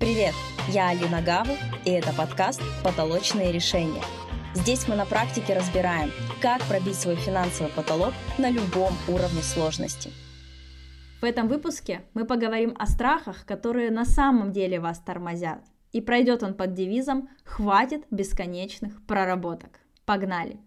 Привет, я Алина Гаву, и это подкаст «Потолочные решения». Здесь мы на практике разбираем, как пробить свой финансовый потолок на любом уровне сложности. В этом выпуске мы поговорим о страхах, которые на самом деле вас тормозят. И пройдет он под девизом «Хватит бесконечных проработок». Погнали!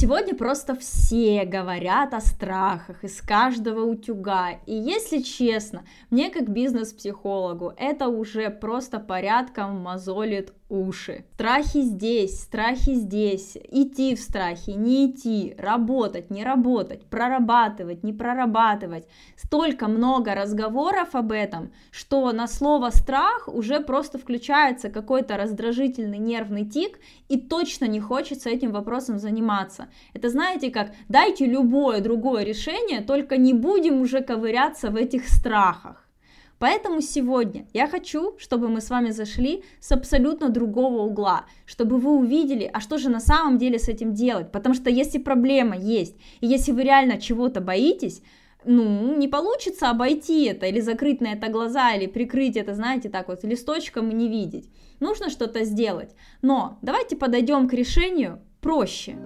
Сегодня просто все говорят о страхах из каждого утюга. И если честно, мне как бизнес-психологу это уже просто порядком мозолит уши. Страхи здесь, страхи здесь, идти в страхи, не идти, работать, не работать, прорабатывать, не прорабатывать. Столько много разговоров об этом, что на слово страх уже просто включается какой-то раздражительный нервный тик, и точно не хочется этим вопросом заниматься. Это знаете как, дайте любое другое решение, только не будем уже ковыряться в этих страхах. Поэтому сегодня я хочу, чтобы мы с вами зашли с абсолютно другого угла, чтобы вы увидели, а что же на самом деле с этим делать. Потому что если проблема есть, и если вы реально чего-то боитесь, ну, не получится обойти это, или закрыть на это глаза, или прикрыть это, знаете, так вот листочком и не видеть. Нужно что-то сделать. Но давайте подойдем к решению проще.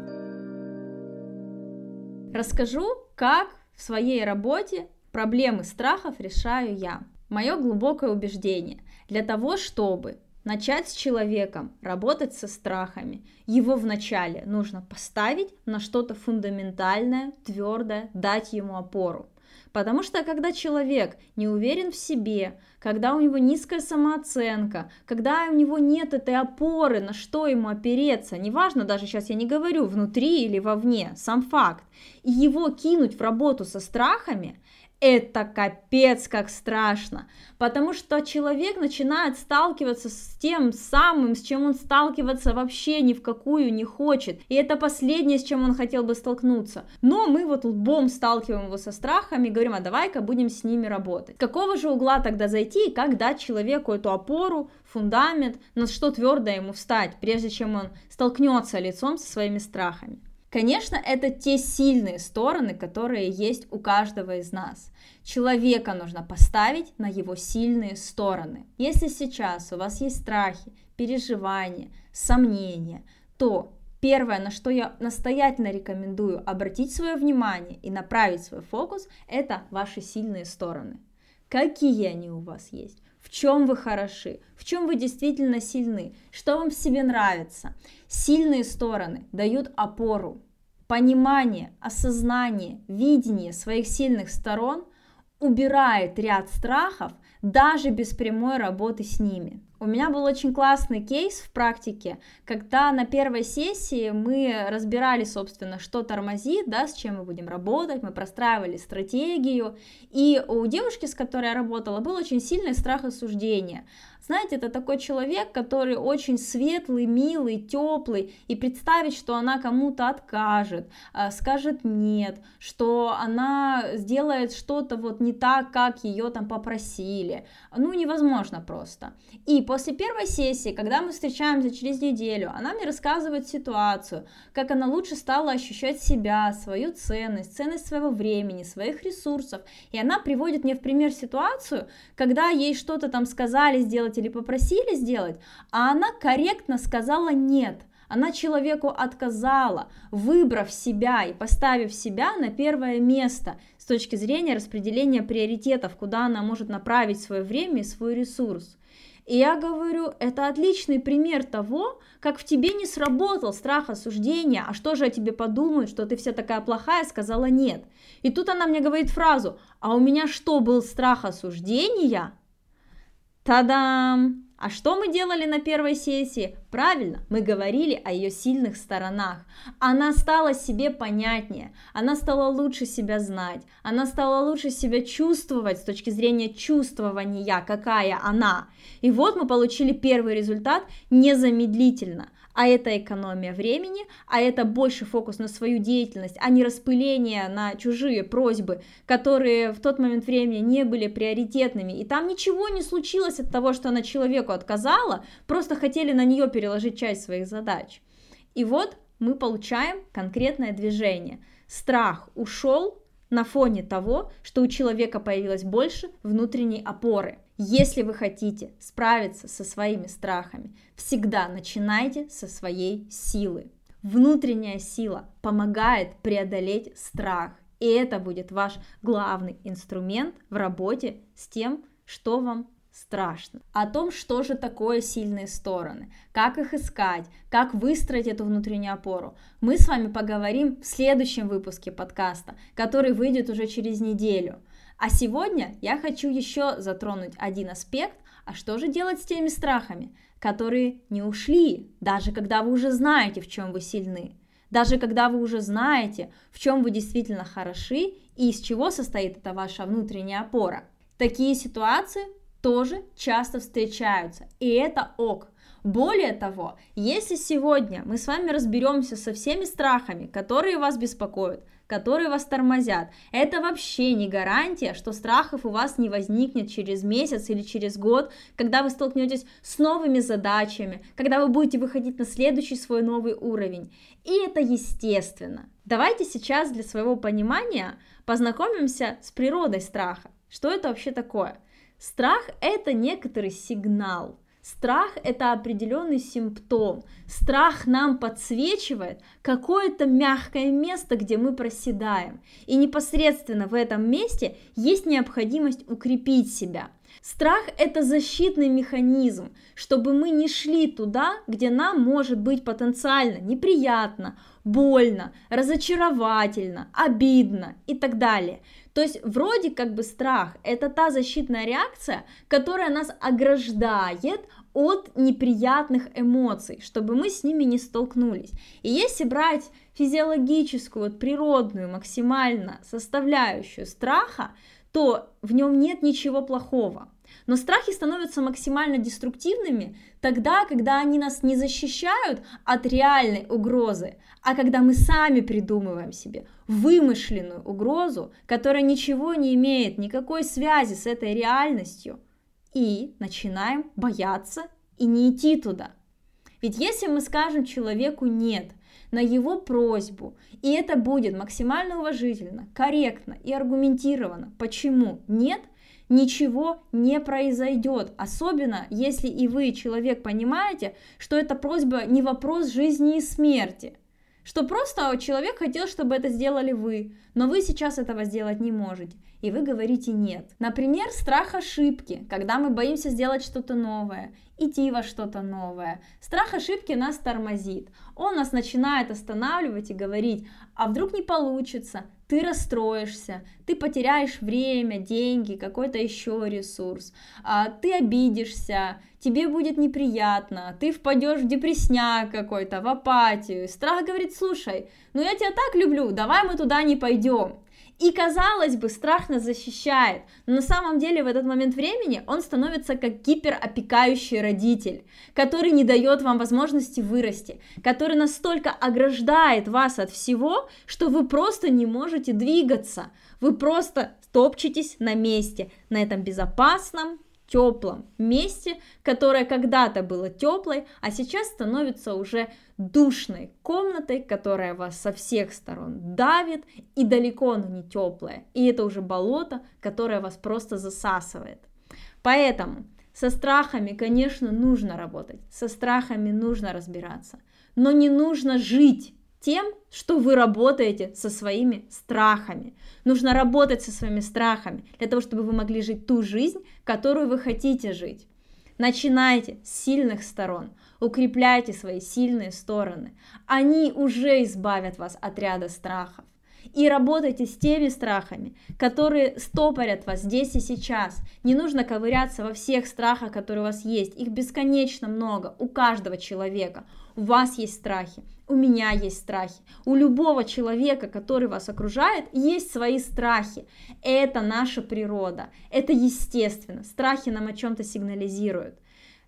Расскажу, как в своей работе проблемы страхов решаю я. Мое глубокое убеждение, для того, чтобы начать с человеком работать со страхами, его вначале нужно поставить на что-то фундаментальное, твердое, дать ему опору. Потому что когда человек не уверен в себе, когда у него низкая самооценка, когда у него нет этой опоры, на что ему опереться, неважно, даже сейчас я не говорю внутри или вовне, сам факт, и его кинуть в работу со страхами, это капец как страшно, потому что человек начинает сталкиваться с тем самым, с чем он сталкиваться вообще ни в какую не хочет, и это последнее, с чем он хотел бы столкнуться. Но мы вот лбом сталкиваем его со страхами говорим, а давай-ка будем с ними работать. С какого же угла тогда зайти и как дать человеку эту опору, фундамент, на что твердо ему встать, прежде чем он столкнется лицом со своими страхами? Конечно, это те сильные стороны, которые есть у каждого из нас. Человека нужно поставить на его сильные стороны. Если сейчас у вас есть страхи, переживания, сомнения, то первое, на что я настоятельно рекомендую обратить свое внимание и направить свой фокус, это ваши сильные стороны. Какие они у вас есть? В чем вы хороши, в чем вы действительно сильны, что вам в себе нравится. Сильные стороны дают опору, понимание, осознание, видение своих сильных сторон убирает ряд страхов даже без прямой работы с ними. У меня был очень классный кейс в практике, когда на первой сессии мы разбирали, собственно, что тормозит, да, с чем мы будем работать, мы простраивали стратегию, и у девушки, с которой я работала, был очень сильный страх осуждения. Знаете, это такой человек, который очень светлый, милый, теплый, и представить, что она кому-то откажет, а, скажет нет, что она сделает что-то вот не так, как ее там попросили, ну невозможно просто. И после первой сессии, когда мы встречаемся через неделю, она мне рассказывает ситуацию, как она лучше стала ощущать себя, свою ценность, ценность своего времени, своих ресурсов, и она приводит мне в пример ситуацию, когда ей что-то там сказали сделать или попросили сделать, а она корректно сказала нет. Она человеку отказала, выбрав себя и поставив себя на первое место с точки зрения распределения приоритетов, куда она может направить свое время и свой ресурс. И я говорю, это отличный пример того, как в тебе не сработал страх осуждения, а что же о тебе подумают, что ты вся такая плохая, сказала нет. И тут она мне говорит фразу, а у меня что, был страх осуждения? Та-дам! А что мы делали на первой сессии? Правильно, мы говорили о ее сильных сторонах. Она стала себе понятнее, она стала лучше себя знать, она стала лучше себя чувствовать с точки зрения чувствования, какая она. И вот мы получили первый результат незамедлительно а это экономия времени, а это больше фокус на свою деятельность, а не распыление на чужие просьбы, которые в тот момент времени не были приоритетными. И там ничего не случилось от того, что она человеку отказала, просто хотели на нее переложить часть своих задач. И вот мы получаем конкретное движение. Страх ушел на фоне того, что у человека появилось больше внутренней опоры. Если вы хотите справиться со своими страхами, всегда начинайте со своей силы. Внутренняя сила помогает преодолеть страх, и это будет ваш главный инструмент в работе с тем, что вам страшно. О том, что же такое сильные стороны, как их искать, как выстроить эту внутреннюю опору, мы с вами поговорим в следующем выпуске подкаста, который выйдет уже через неделю. А сегодня я хочу еще затронуть один аспект, а что же делать с теми страхами, которые не ушли, даже когда вы уже знаете, в чем вы сильны, даже когда вы уже знаете, в чем вы действительно хороши и из чего состоит эта ваша внутренняя опора. Такие ситуации тоже часто встречаются, и это ок. Более того, если сегодня мы с вами разберемся со всеми страхами, которые вас беспокоят, которые вас тормозят, это вообще не гарантия, что страхов у вас не возникнет через месяц или через год, когда вы столкнетесь с новыми задачами, когда вы будете выходить на следующий свой новый уровень. И это естественно. Давайте сейчас для своего понимания познакомимся с природой страха. Что это вообще такое? Страх – это некоторый сигнал. Страх – это определенный симптом. Страх нам подсвечивает какое-то мягкое место, где мы проседаем. И непосредственно в этом месте есть необходимость укрепить себя. Страх – это защитный механизм, чтобы мы не шли туда, где нам может быть потенциально неприятно, больно, разочаровательно, обидно и так далее. То есть вроде как бы страх – это та защитная реакция, которая нас ограждает от неприятных эмоций, чтобы мы с ними не столкнулись. И если брать физиологическую, вот природную, максимально составляющую страха, то в нем нет ничего плохого. Но страхи становятся максимально деструктивными тогда, когда они нас не защищают от реальной угрозы, а когда мы сами придумываем себе вымышленную угрозу, которая ничего не имеет, никакой связи с этой реальностью, и начинаем бояться и не идти туда. Ведь если мы скажем человеку «нет», на его просьбу, и это будет максимально уважительно, корректно и аргументированно, почему нет, ничего не произойдет. Особенно, если и вы, человек, понимаете, что эта просьба не вопрос жизни и смерти. Что просто человек хотел, чтобы это сделали вы, но вы сейчас этого сделать не можете, и вы говорите нет. Например, страх ошибки, когда мы боимся сделать что-то новое, идти во что-то новое. Страх ошибки нас тормозит. Он нас начинает останавливать и говорить, а вдруг не получится, ты расстроишься, ты потеряешь время, деньги, какой-то еще ресурс, а, ты обидишься, тебе будет неприятно, ты впадешь в депресняк какой-то, в апатию. Страх говорит, слушай, ну я тебя так люблю, давай мы туда не пойдем. И казалось бы, страх нас защищает, но на самом деле в этот момент времени он становится как гиперопекающий родитель, который не дает вам возможности вырасти, который настолько ограждает вас от всего, что вы просто не можете двигаться, вы просто топчетесь на месте, на этом безопасном, теплом месте, которое когда-то было теплой, а сейчас становится уже душной комнатой, которая вас со всех сторон давит, и далеко оно не теплое. И это уже болото, которое вас просто засасывает. Поэтому со страхами, конечно, нужно работать, со страхами нужно разбираться, но не нужно жить тем, что вы работаете со своими страхами. Нужно работать со своими страхами для того, чтобы вы могли жить ту жизнь, которую вы хотите жить. Начинайте с сильных сторон, укрепляйте свои сильные стороны. Они уже избавят вас от ряда страхов. И работайте с теми страхами, которые стопорят вас здесь и сейчас. Не нужно ковыряться во всех страхах, которые у вас есть. Их бесконечно много у каждого человека. У вас есть страхи, у меня есть страхи. У любого человека, который вас окружает, есть свои страхи. Это наша природа. Это естественно. Страхи нам о чем-то сигнализируют.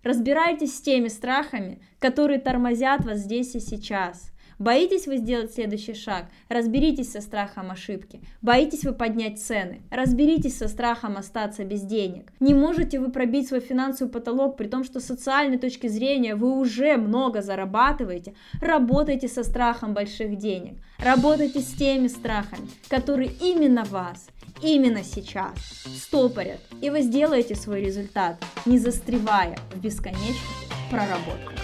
Разбирайтесь с теми страхами, которые тормозят вас здесь и сейчас. Боитесь вы сделать следующий шаг? Разберитесь со страхом ошибки. Боитесь вы поднять цены? Разберитесь со страхом остаться без денег. Не можете вы пробить свой финансовый потолок, при том, что с социальной точки зрения вы уже много зарабатываете? Работайте со страхом больших денег. Работайте с теми страхами, которые именно вас именно сейчас стопорят, и вы сделаете свой результат, не застревая в бесконечных проработках.